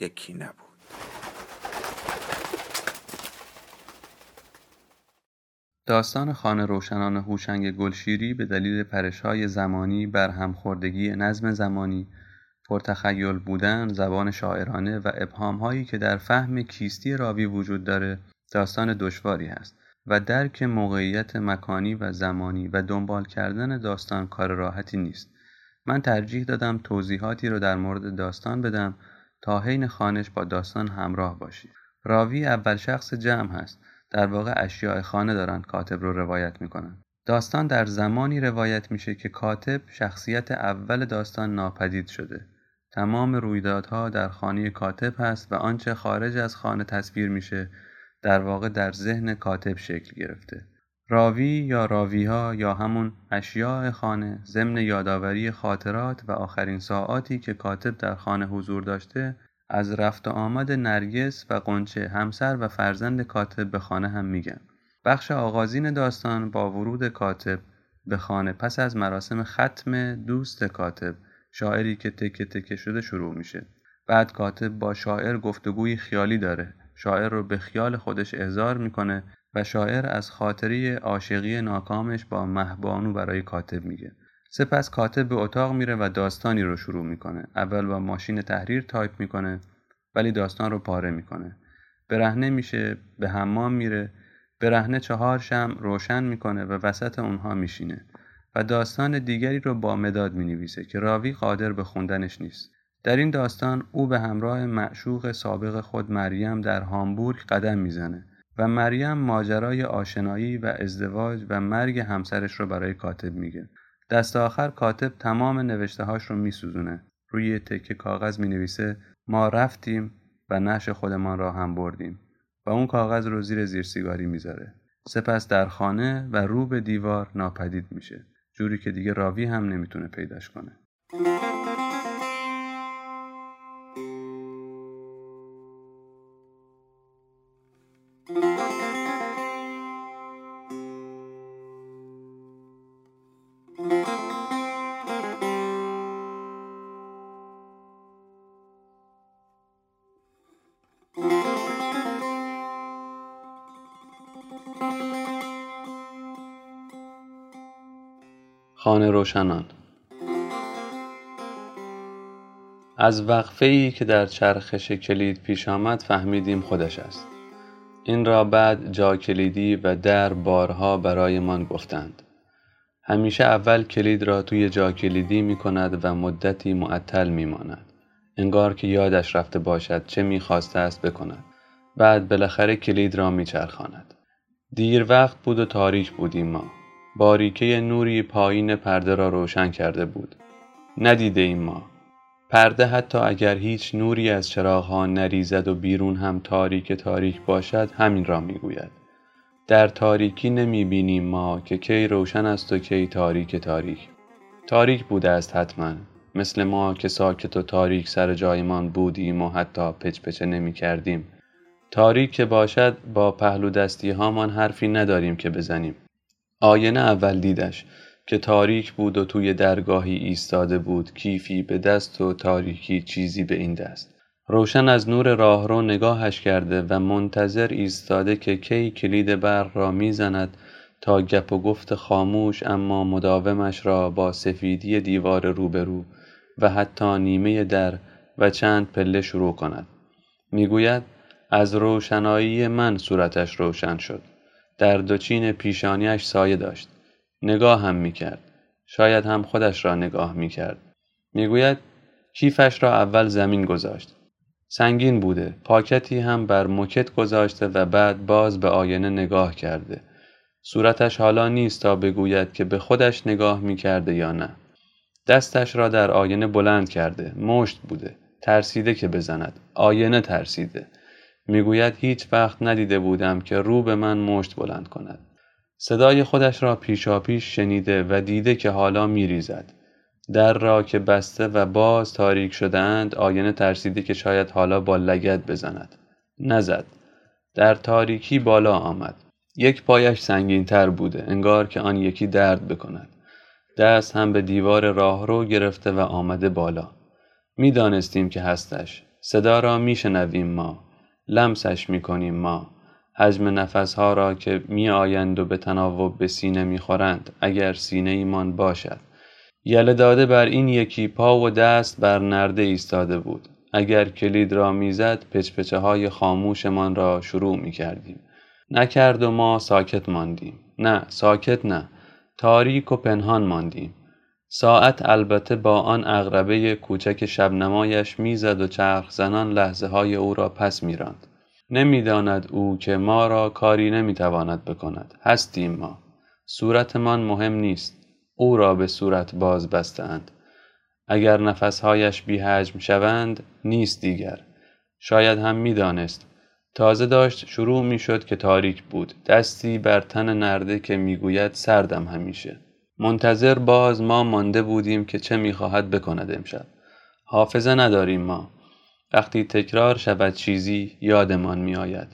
یکی نبود. داستان خانه روشنان هوشنگ گلشیری به دلیل پرشهای زمانی بر همخوردگی نظم زمانی پرتخیل بودن زبان شاعرانه و ابهامهایی که در فهم کیستی راوی وجود داره داستان دشواری است و درک موقعیت مکانی و زمانی و دنبال کردن داستان کار راحتی نیست. من ترجیح دادم توضیحاتی رو در مورد داستان بدم تا حین خانش با داستان همراه باشی. راوی اول شخص جمع هست. در واقع اشیاء خانه دارن کاتب رو روایت می‌کنن. داستان در زمانی روایت میشه که کاتب شخصیت اول داستان ناپدید شده. تمام رویدادها در خانه کاتب هست و آنچه خارج از خانه تصویر میشه در واقع در ذهن کاتب شکل گرفته. راوی یا راویها یا همون اشیاء خانه ضمن یادآوری خاطرات و آخرین ساعاتی که کاتب در خانه حضور داشته از رفت و آمد نرگس و قنچه همسر و فرزند کاتب به خانه هم میگن. بخش آغازین داستان با ورود کاتب به خانه پس از مراسم ختم دوست کاتب شاعری که تکه تکه شده شروع میشه. بعد کاتب با شاعر گفتگوی خیالی داره. شاعر رو به خیال خودش احضار می‌کنه و شاعر از خاطری عاشقی ناکامش با مهبانو برای کاتب میگه. سپس کاتب به اتاق میره و داستانی رو شروع می‌کنه. اول با ماشین تحریر تایپ می‌کنه ولی داستان رو پاره می‌کنه. برهنه میشه به حمام میره برهنه چهار شمع روشن می‌کنه و وسط اونها میشینه. و داستان دیگری رو با مداد می‌نویسه که راوی قادر به خوندنش نیست. در این داستان او به همراه معشوق سابق خود مریم در هامبورگ قدم می‌زنه. و مریم ماجرای آشنایی و ازدواج و مرگ همسرش رو برای کاتب میگه. دست آخر کاتب تمام نوشته هاش رو میسوزونه. روی تکه کاغذ می نویسه ما رفتیم و نش خودمان را هم بردیم و اون کاغذ رو زیر زیر سیگاری می‌ذاره. سپس در خانه و رو به دیوار ناپدید میشه. جوری که دیگه راوی هم نمی‌تونه پیداش کنه. خانه روشنان. از وقفه ای که در چرخش کلید پیش آمد فهمیدیم خودش است. این را بعد جا کلیدی و در بارها برایمان گفتند. همیشه اول کلید را توی جا کلیدی می کند و مدتی معطل می ماند انگار که یادش رفته باشد چه می خواسته است بکند. بعد بالاخره کلید را می چرخاند دیر وقت بود و تاریک بودیم ما. باریکه نوری پایین پرده را روشن کرده بود. ندیده ایم ما. پرده حتی اگر هیچ نوری از چراغها نریزد و بیرون هم تاریک تاریک باشد همین را می‌گوید. در تاریکی نمی بینیم ما که کی روشن است و کی تاریک تاریک. تاریک بوده است حتما. مثل ما که ساکت و تاریک سر جایمان بودیم و حتی پچ پچه نمی کردیم تاریک که باشد با پهلو دستی هامان حرفی نداریم که بزنیم. آینه اول دیدش که تاریک بود و توی درگاهی ایستاده بود کیفی به دست و تاریکی چیزی به این دست. روشن از نور راهرو نگاهش کرده و منتظر ایستاده که کی کلید برق را می‌زند تا گپ و گفت خاموش اما مداومش را با سفیدی دیوار روبرو و حتی نیمه در و چند پله شروع کند. می‌گوید از روشنایی من صورتش روشن شد. در دوچین پیشانیش سایه داشت. نگاه هم می‌کرد. شاید هم خودش را نگاه می‌کرد. می‌گوید کیفش را اول زمین گذاشت. سنگین بوده. پاکتی هم بر موکت گذاشته و بعد باز به آینه نگاه کرده. صورتش حالا نیست تا بگوید که به خودش نگاه می کرده یا نه. دستش را در آینه بلند کرده، مشت بوده، ترسیده که بزند، آینه ترسیده. می‌گوید هیچ وقت ندیده بودم که رو به من مشت بلند کند. صدای خودش را پیشاپیش شنیده و دیده که حالا میریزد. در را که بسته و باز تاریک شدهاند آینه ترسیده که شاید حالا با لگت بزند. نزد. در تاریکی بالا آمد. یک پایش سنگین تر بوده انگار که آن یکی درد بکند. دست هم به دیوار راهرو گرفته و آمده بالا. می‌دانستیم که هستش. صدا را میشنویم ما. لمسش می‌کنیم ما. حجم نفسها را که می آیند و به تناوب به سینه می‌خورند اگر سینه ایمان باشد. یله داده بر این یکی پا و دست بر نرده ایستاده بود. اگر کلید را می‌زد پچپچه های خاموشمان را شروع می کردیم. نکرد و ما ساکت ماندیم. نه ساکت نه. تاریک و پنهان ماندیم. ساعت البته با آن اغربه کوچک شبنمایش می‌زد و چرخ زنان لحظه های او را پس میراند. نمی‌داند او که ما را کاری نمی‌تواند بکند. هستیم ما. صورتمان مهم نیست. او را به صورت باز بستند. اگر نفسهایش بیهجم شوند نیست دیگر. شاید هم می‌دانست. تازه داشت شروع می شد که تاریک بود. دستی بر تن نرده که می‌گوید سردم همیشه. منتظر باز ما مانده بودیم که چه می‌خواهد بکند امشب. حافظه نداریم ما. وقتی تکرار شود چیزی یادمان می آید.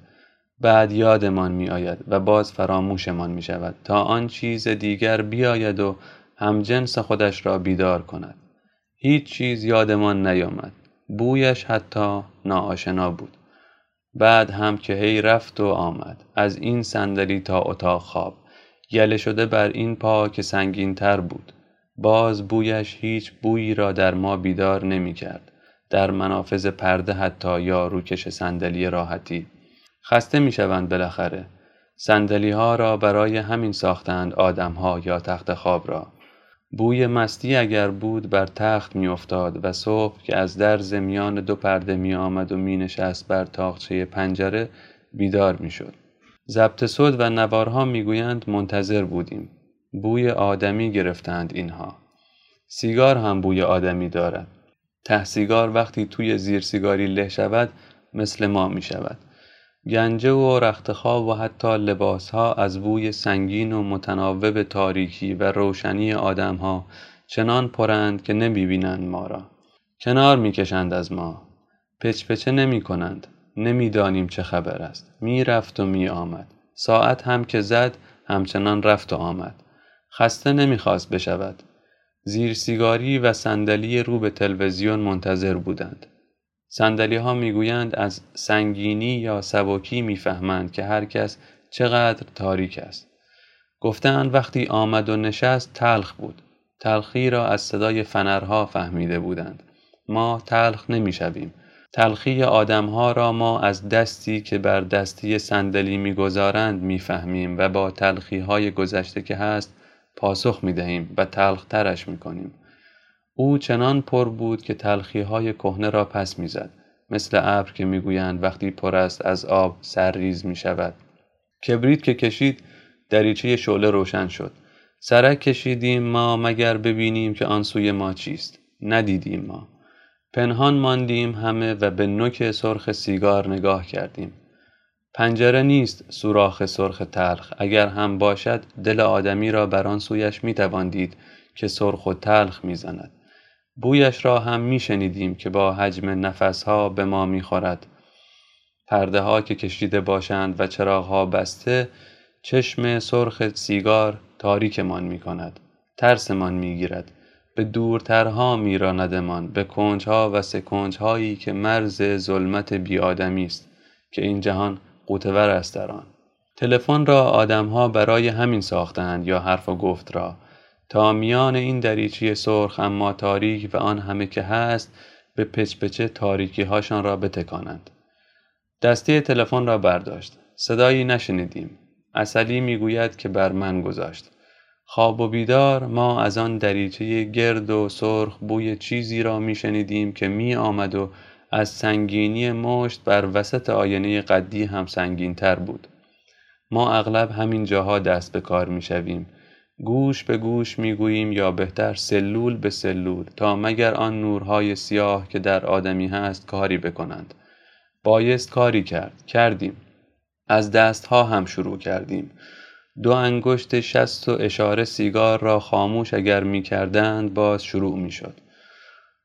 بعد یادمان می آید و باز فراموشمان می شود تا آن چیز دیگر بیاید و همجنس خودش را بیدار کند. هیچ چیز یادمان نیامد. بویش حتی ناآشنا بود. بعد هم که هی رفت و آمد از این صندلی تا اتاق خواب یله شده بر این پا که سنگین تر بود. باز بویش هیچ بویی را در ما بیدار نمی کرد در منافذ پرده حتی یا روکش صندلی راحتی. خسته می شوند بالاخره. صندلی ها را برای همین ساختند آدم ها یا تخت خواب را. بوی مستی اگر بود بر تخت میافتاد و صبح که از درز میان دو پرده می آمد و می نشست بر تاقچه پنجره بیدار می شد. ضبط صد و نوارها می‌گویند منتظر بودیم. بوی آدمی گرفتند اینها. سیگار هم بوی آدمی دارد. ته سیگار وقتی توی زیر سیگاری له شود مثل ما می شود. گنجه و رختخواب و حتی لباسها از بوی سنگین و متناوب تاریکی و روشنی آدمها چنان پرند که نمی‌بینند ما را. کنار می‌کشند از ما. پچپچه نمی کنند. نمی‌دانیم چه خبر است. می رفت و می آمد. ساعت هم که زد همچنان رفت و آمد. خسته نمی‌خواست بشود. زیر سیگاری و صندلی رو به تلویزیون منتظر بودند. سندلی ها می‌گویند از سنگینی یا سبکی می‌فهمند که هر کس چقدر تاریک است. گفتند وقتی آمد و نشست تلخ بود. تلخی را از صدای فنرها فهمیده بودند. ما تلخ نمی‌شویم. تلخی آدمها را ما از دستی که بر دستی صندلی می‌گذارند می‌فهمیم و با تلخی های گذشته که هست پاسخ می‌دهیم و تلخ ترش می‌کنیم. او چنان پر بود که تلخی های کهنه را پس می‌زد مثل ابر که می‌گویند وقتی پر است از آب سرریز می شود. کبریت که کشید دریچه شعله روشن شد. سرک کشیدیم ما مگر ببینیم که آن سوی ما چیست. ندیدیم ما. پنهان ماندیم همه و به نوک سرخ سیگار نگاه کردیم. پنجره نیست سوراخ سرخ تلخ اگر هم باشد دل آدمی را بر آن سویش می دید که سرخ و تلخ می‌زند. بویش را هم می شنیدیم که با حجم نفسها به ما می خورد. پرده ها که کشیده باشند و چراغ ها بسته چشم سرخ سیگار تاریکمان می کند. ترسمان می گیرد. به دورترها میراندمان به کنجها و سکنجهایی که مرز ظلمت بیادمی است که این جهان قوتور است در آن تلفن را آدمها برای همین ساختند یا حرف و گفت را تا میان این دریچی سرخ اما تاریک و آن همه که هست به پچپچه تاریکی هاشان را بتکانند. دستی تلفن را برداشت. صدایی نشنیدیم. اصلی می‌گوید که بر من گذاشت. خواب و بیدار ما از آن دریچه گرد و سرخ بوی چیزی را میشنیدیم که می آمد و از سنگینی مشت بر وسط آینه قدی هم سنگین تر بود. ما اغلب همین جاها دست به کار می‌شویم. گوش به گوش می‌گوییم یا بهتر سلول به سلول تا مگر آن نورهای سیاه که در آدمی هست کاری بکنند. بایست کاری کرد. کردیم. از دستها هم شروع کردیم. دو انگشت شست و اشاره سیگار را خاموش اگر می کردند باز شروع می شد.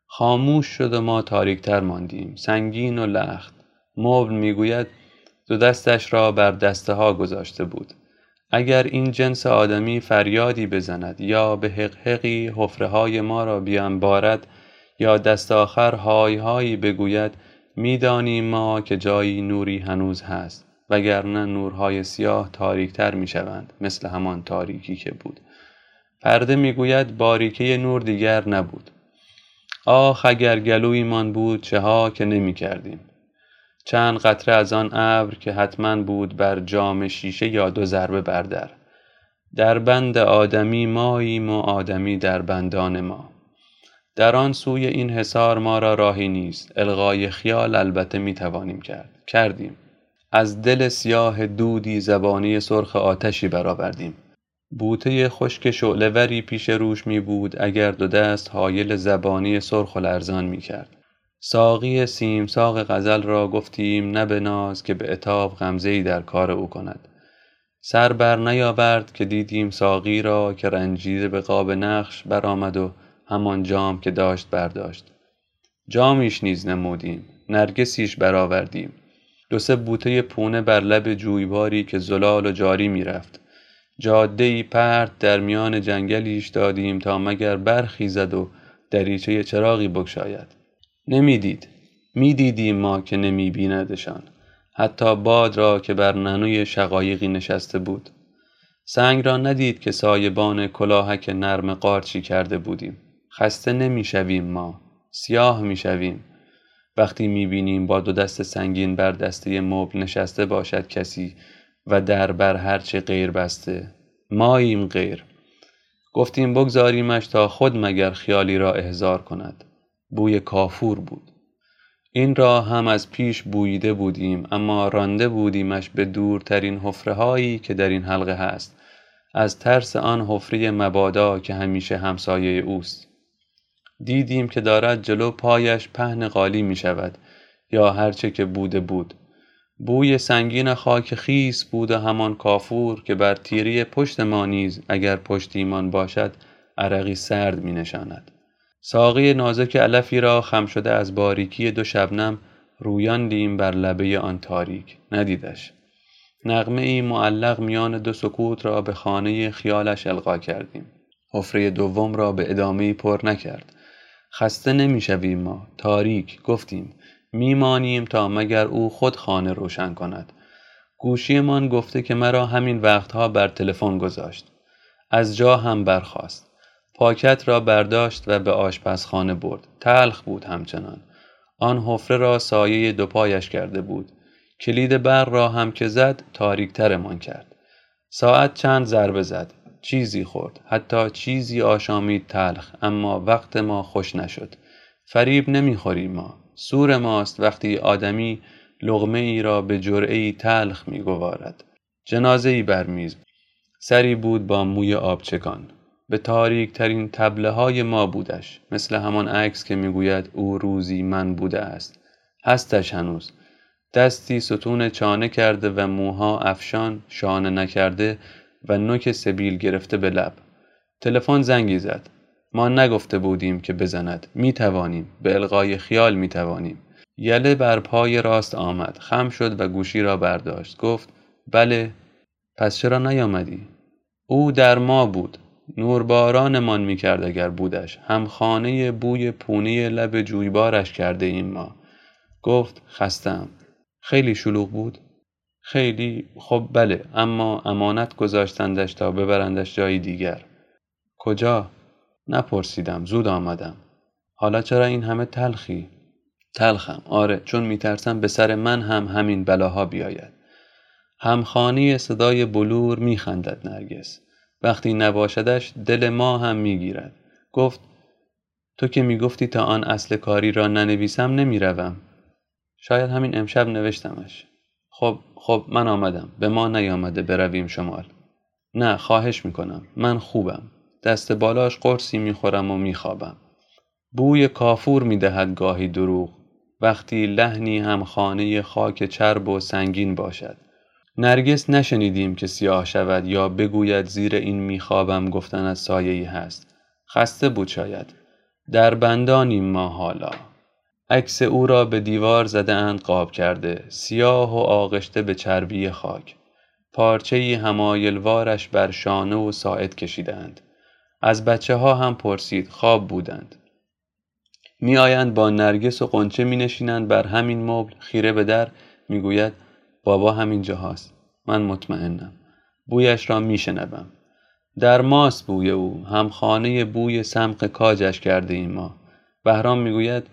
خاموش شد و ما تاریکتر ماندیم. سنگین و لخت. مبل می‌گوید دو دستش را بر دسته ها گذاشته بود. اگر این جنس آدمی فریادی بزند یا به حقحقی حفره های ما را بارد یا دست آخر های هایی بگوید می‌دانیم ما که جایی نوری هنوز هست. وگرنه نورهای سیاه تاریکتر می شوند مثل همان تاریکی که بود. پرده می‌گوید باریکه نور دیگر نبود. آخ اگر گلویمان بود چه ها که نمی کردیم چند قطره از آن ابر که حتما بود بر جام شیشه یا دو ضربه بردر در. بند آدمی ماییم و آدمی در بندان ما. در آن سوی این حصار ما را راهی نیست. الغای خیال البته می توانیم کرد. کردیم. از دل سیاه دودی زبانی سرخ آتشی برآوردیم بوته خشک شعلهوری پیش روش می بود اگر دو دست حایل زبانی سرخ و لرزان می کرد. ساقی ساق غزل را گفتیم نه به ناز که به اتاب غمزه در کار او کند. سر بر نیاورد که دیدیم ساقی را که رنجیده به قاب نقش برآمد و همان جام که داشت برداشت. جامیش نیز نمودیم. نرگسیش برآوردیم. دو سه بوته پونه بر لب جویباری که زلال و جاری می‌رفت. جاده ای پرت در میان جنگلیش دادیم تا مگر برخیزد و دریچه چراغی بگشاید. نمی‌دید. می‌دیدیم ما که نمی بیندشان حتی باد را که بر ننوی شقایقی نشسته بود. سنگ را ندید که سایبان کلاهک نرم قارچی کرده بودیم. خسته نمی‌شویم ما. سیاه می‌شویم. وقتی می‌بینیم با دو دست سنگین بر دسته مبل نشسته باشد کسی و در بر هرچه غیر بسته ماییم غیر. گفتیم بگذاریمش تا خود مگر خیالی را احضار کند. بوی کافور بود. این را هم از پیش بویده بودیم اما رانده بودیمش به دورترین حفره هایی که در این حلقه هست. از ترس آن حفره مبادا که همیشه همسایه اوست. دیدیم که دارد جلو پایش پهن قالی می شود یا هرچه که بوده بود. بوی سنگین خاک خیس بود و همان کافور که بر تیری پشت ما نیز اگر پشتیمان باشد عرقی سرد می نشاند. ساقی نازک علفی را خم شده از باریکی دو شبنم رویاندیم بر لبه آن تاریک. ندیدش. نغمه ای معلق میان دو سکوت را به خانه خیالش القا کردیم. حفره دوم را به ادامه پر نکرد. خسته نمی‌شویم ما. تاریک گفتیم. میمانیم تا مگر او خود خانه روشن کند. گوشیمان گفته که مرا همین وقتها بر تلفن گذاشت. از جا هم برخاست. پاکت را برداشت و به آشپزخانه برد. تلخ بود همچنان. آن حفره را سایه دو پایش کرده بود. کلید بر را هم که زد تاریکترمان کرد. ساعت چند ضربه زد. چیزی خورد. حتی چیزی آشامید تلخ اما وقت ما خوش نشد. فریب نمی‌خوریم ما. سور ماست وقتی آدمی لغمه ای را به جرعه ای تلخ میگوارد. جنازه ای بر میز سری بود با موی آبچکان به تاریک ترین تبله های ما بودش. مثل همان عکس که می‌گوید او روزی من بوده است. هستش هنوز. دستی ستون چانه کرده و موها افشان شانه نکرده و نوک سبیل گرفته به لب. تلفن زنگی زد. ما نگفته بودیم که بزند. می توانیم. به القای خیال می توانیم. یله بر پای راست آمد. خم شد و گوشی را برداشت. گفت بله پس چرا نیامدی؟ او در ما بود. نوربارانمان می کرد اگر بودش. هم خانه بوی پونه لب جویبارش کرده این ما. گفت خستم خیلی شلوغ بود. خیلی خب بله اما امانت گذاشتندش تا ببرندش جایی دیگر. کجا؟ نپرسیدم زود آمدم. حالا چرا این همه تلخی؟ تلخم آره چون میترسم به سر من هم همین بلاها بیاید. همخانی صدای بلور میخندد نرگس. وقتی نباشدش دل ما هم می‌گیرد. گفت تو که می‌گفتی تا آن اصل کاری را ننویسم نمی‌روم. شاید همین امشب نوشتمش. خب خب من آمدم. به ما نیامده برویم شمال. نه خواهش می‌کنم. من خوبم. دست بالاش قرصی می‌خورم و میخوابم. بوی کافور می‌دهد گاهی دروغ. وقتی لحنی هم خانه خاک چرب و سنگین باشد. نرگس نشنیدیم که سیاه شود یا بگوید زیر این میخوابم گفتن از سایه هست. خسته بود شاید. در بندانیم ما حالا. عکس او را به دیوار زده اند قاب کرده سیاه و آغشته به چربی خاک. پارچه همایلوارش بر شانه و ساعد کشیدند از بچه ها هم پرسید خواب بودند. می آیند با نرگس و قنچه می نشینند بر همین مبل. خیره به در می گوید بابا همینجا هاست من مطمئنم. بویش را می شنبم در ماست بوی او. هم خانه بوی سمق کاجش کرده این ما. بهرام می‌گوید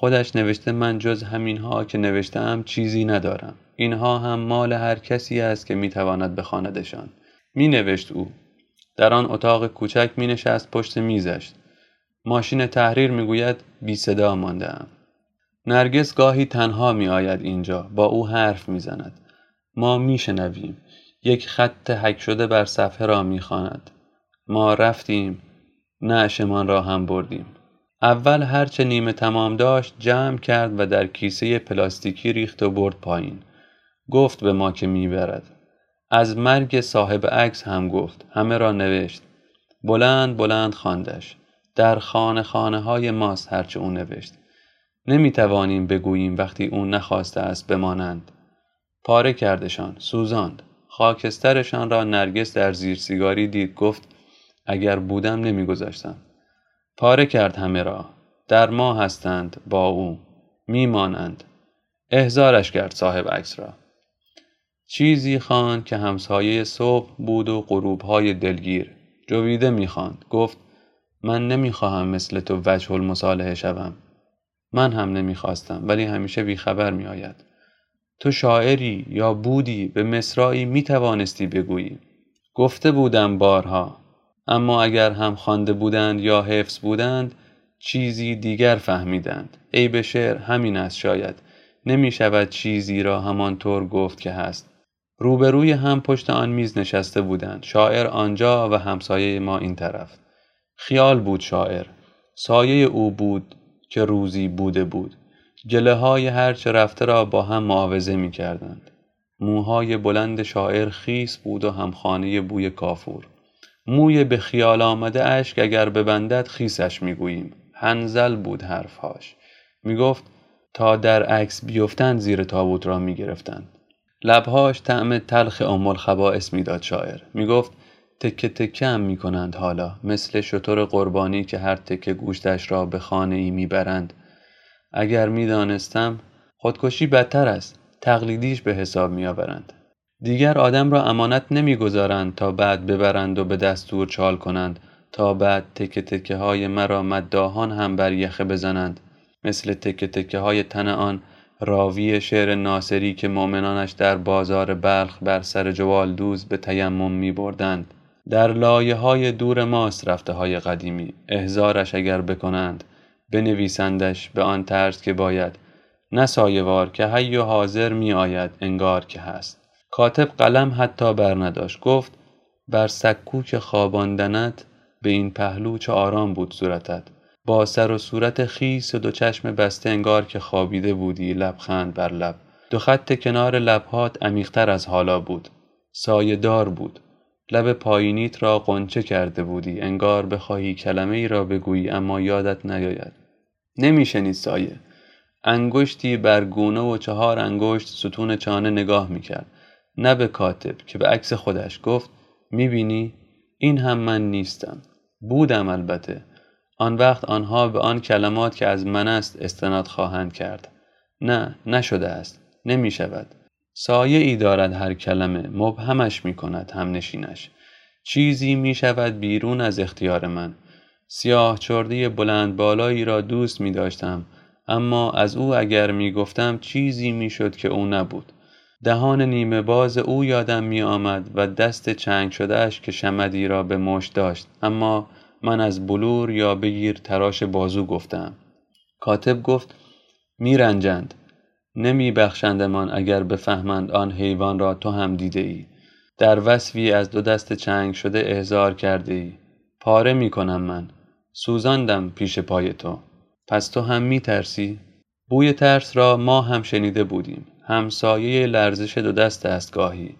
خودش نوشته من جز همین ها که نوشتم چیزی ندارم اینها هم مال هر کسی است که می‌تواند بخواندشان می نوشت او در آن اتاق کوچک می نشست پشت میزش ماشین تحریر می‌گوید بی صدا مانده نرگس گاهی تنها می آید اینجا با او حرف می زند. ما می شنویم. یک خط حک شده بر صفحه را می خاند. ما رفتیم نعشمان را هم بردیم. اول هرچه نیمه تمام داشت جمع کرد و در کیسه پلاستیکی ریخت و برد پایین. گفت به ما که می‌برد. از مرگ صاحب عکس هم گفت. همه را نوشت. بلند بلند خواندش. در خانه خانه های ماست هرچه او نوشت. نمی توانیم بگوییم وقتی او نخواسته است بمانند. پاره کردشان، سوزاند. خاکسترشان را نرگس در زیر سیگاری دید گفت اگر بودم نمیگذاشتم. پاره کرد همه را. در ما هستند با او. میمانند. احزارش کرد صاحب عکس را. چیزی خواند که همسایه صبح بود و غروبهای دلگیر. جویده می‌خواند. گفت من نمی‌خواهم مثل تو وجه المصالحه شوم. من هم نمی‌خواستم ولی همیشه بیخبر میآید. تو شاعری یا بودی به مصرایی می توانستی بگویی. گفته بودم بارها اما اگر هم خوانده بودند یا حفظ بودند چیزی دیگر فهمیدند. ای شعر همین است شاید. نمی شود چیزی را همانطور گفت که هست. روبروی هم پشت آن میز نشسته بودند. شاعر آنجا و همسایه ما این طرف. خیال بود شاعر. سایه او بود که روزی بوده بود. گله های هرچه رفته را با هم معاوضه می کردند. موهای بلند شاعر خیس بود و همخانه بوی کافور. موی به خیال آمده اشک اگر ببندد خیسش می‌گوییم. هنزل بود حرفهاش. می‌گفت تا در عکس بیفتند زیر تابوت را می‌گرفتند. لبهاش طعم تلخ ام الخبائس می‌داد شاعر. می‌گفت تکه تکه هم می‌کنند حالا مثل شطور قربانی که هر تکه گوشتش را به خانه ای می‌برند اگر می‌دانستم خودکشی بدتر است تقلیدیش به حساب میآورند دیگر آدم را امانت نمی‌گذارند تا بعد ببرند و به دستور چال کنند تا بعد تکه تکه های مرا مداهان هم بر یخه بزنند. مثل تکه تکه های تن آن راوی شعر ناصری که مؤمنانش در بازار بلخ بر سر جوال دوز به تیمم می بردند. در لایه های دور ماست رفته های قدیمی. احزارش اگر بکنند بنویسندش به آن طرز که باید. نه سایوار که حی و حاضر می آید انگار که هست. کاتب قلم حتی بر نداشت. گفت بر سکوک خواباندنت به این پهلو چه آرام بود صورتت. با سر و صورت خیس و دو چشم بسته انگار که خوابیده بودی لبخند بر لب. دو خط کنار لبهات عمیقتر از حالا بود. سایه دار بود. لب پایینیت را قنچه کرده بودی. انگار بخواهی کلمه ای را بگویی اما یادت نیاید. نمیشنید سایه. انگشتی بر گونه و چهار انگشت ستون چانه نگاه می‌کرد. نه به کاتب که به عکس خودش گفت می‌بینی این هم من نیستم. بودم البته. آن وقت آنها به آن کلمات که از من است استناد خواهند کرد. نه نشده است نمی شود سایه ای دارد هر کلمه مبهمش می کند هم نشینش چیزی می شود بیرون از اختیار من. سیاه چرده بلند بالایی را دوست می داشتم اما از او اگر می گفتم چیزی می شد که او نبود. دهان نیمه باز او یادم می آمد و دست چنگ شدهش که شمدی را به مشت داشت. اما من از بلور یا بگیر تراش بازو گفتم. کاتب گفت می رنجند نمی بخشندمان اگر بفهمند آن حیوان را تو هم دیده ای در وصفی از دو دست چنگ شده احضار کرده ای پاره می کنم من. سوزاندم پیش پای تو. پس تو هم می ترسی؟ بوی ترس را ما هم شنیده بودیم. همسایه لرزش دو دست است گاهی.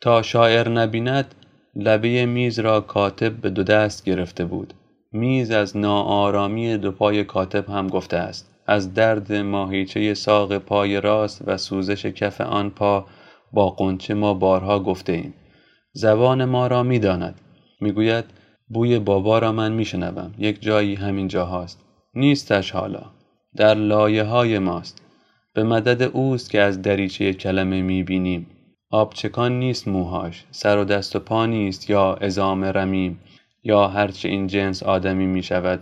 تا شاعر نبیند لبه میز را کاتب به دو دست گرفته بود. میز از ناآرامی دو پای کاتب هم گفته است. از درد ماهیچه ساق پای راست و سوزش کف آن پا با قنچه ما بارها گفته ایم زبان ما را می‌داند. می‌گوید بوی بابا را من میشنوم. یک جایی همین جاهاست. نیستش حالا. در لایه های ماست. به مدد اوست که از دریچه کلمه می‌بینیم. آبچکان نیست موهاش سر و دست و پا نیست یا ازام رمیم یا هرچه این جنس آدمی می شود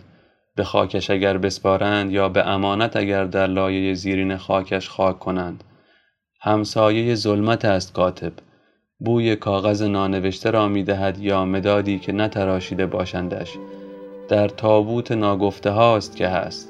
به خاکش اگر بسپارند یا به امانت اگر در لایه زیرین خاکش خاک کنند. همسایه ظلمت است کاتب. بوی کاغذ نانوشته را می دهد یا مدادی که نتراشیده باشندش. در تابوت ناگفته هاست که هست.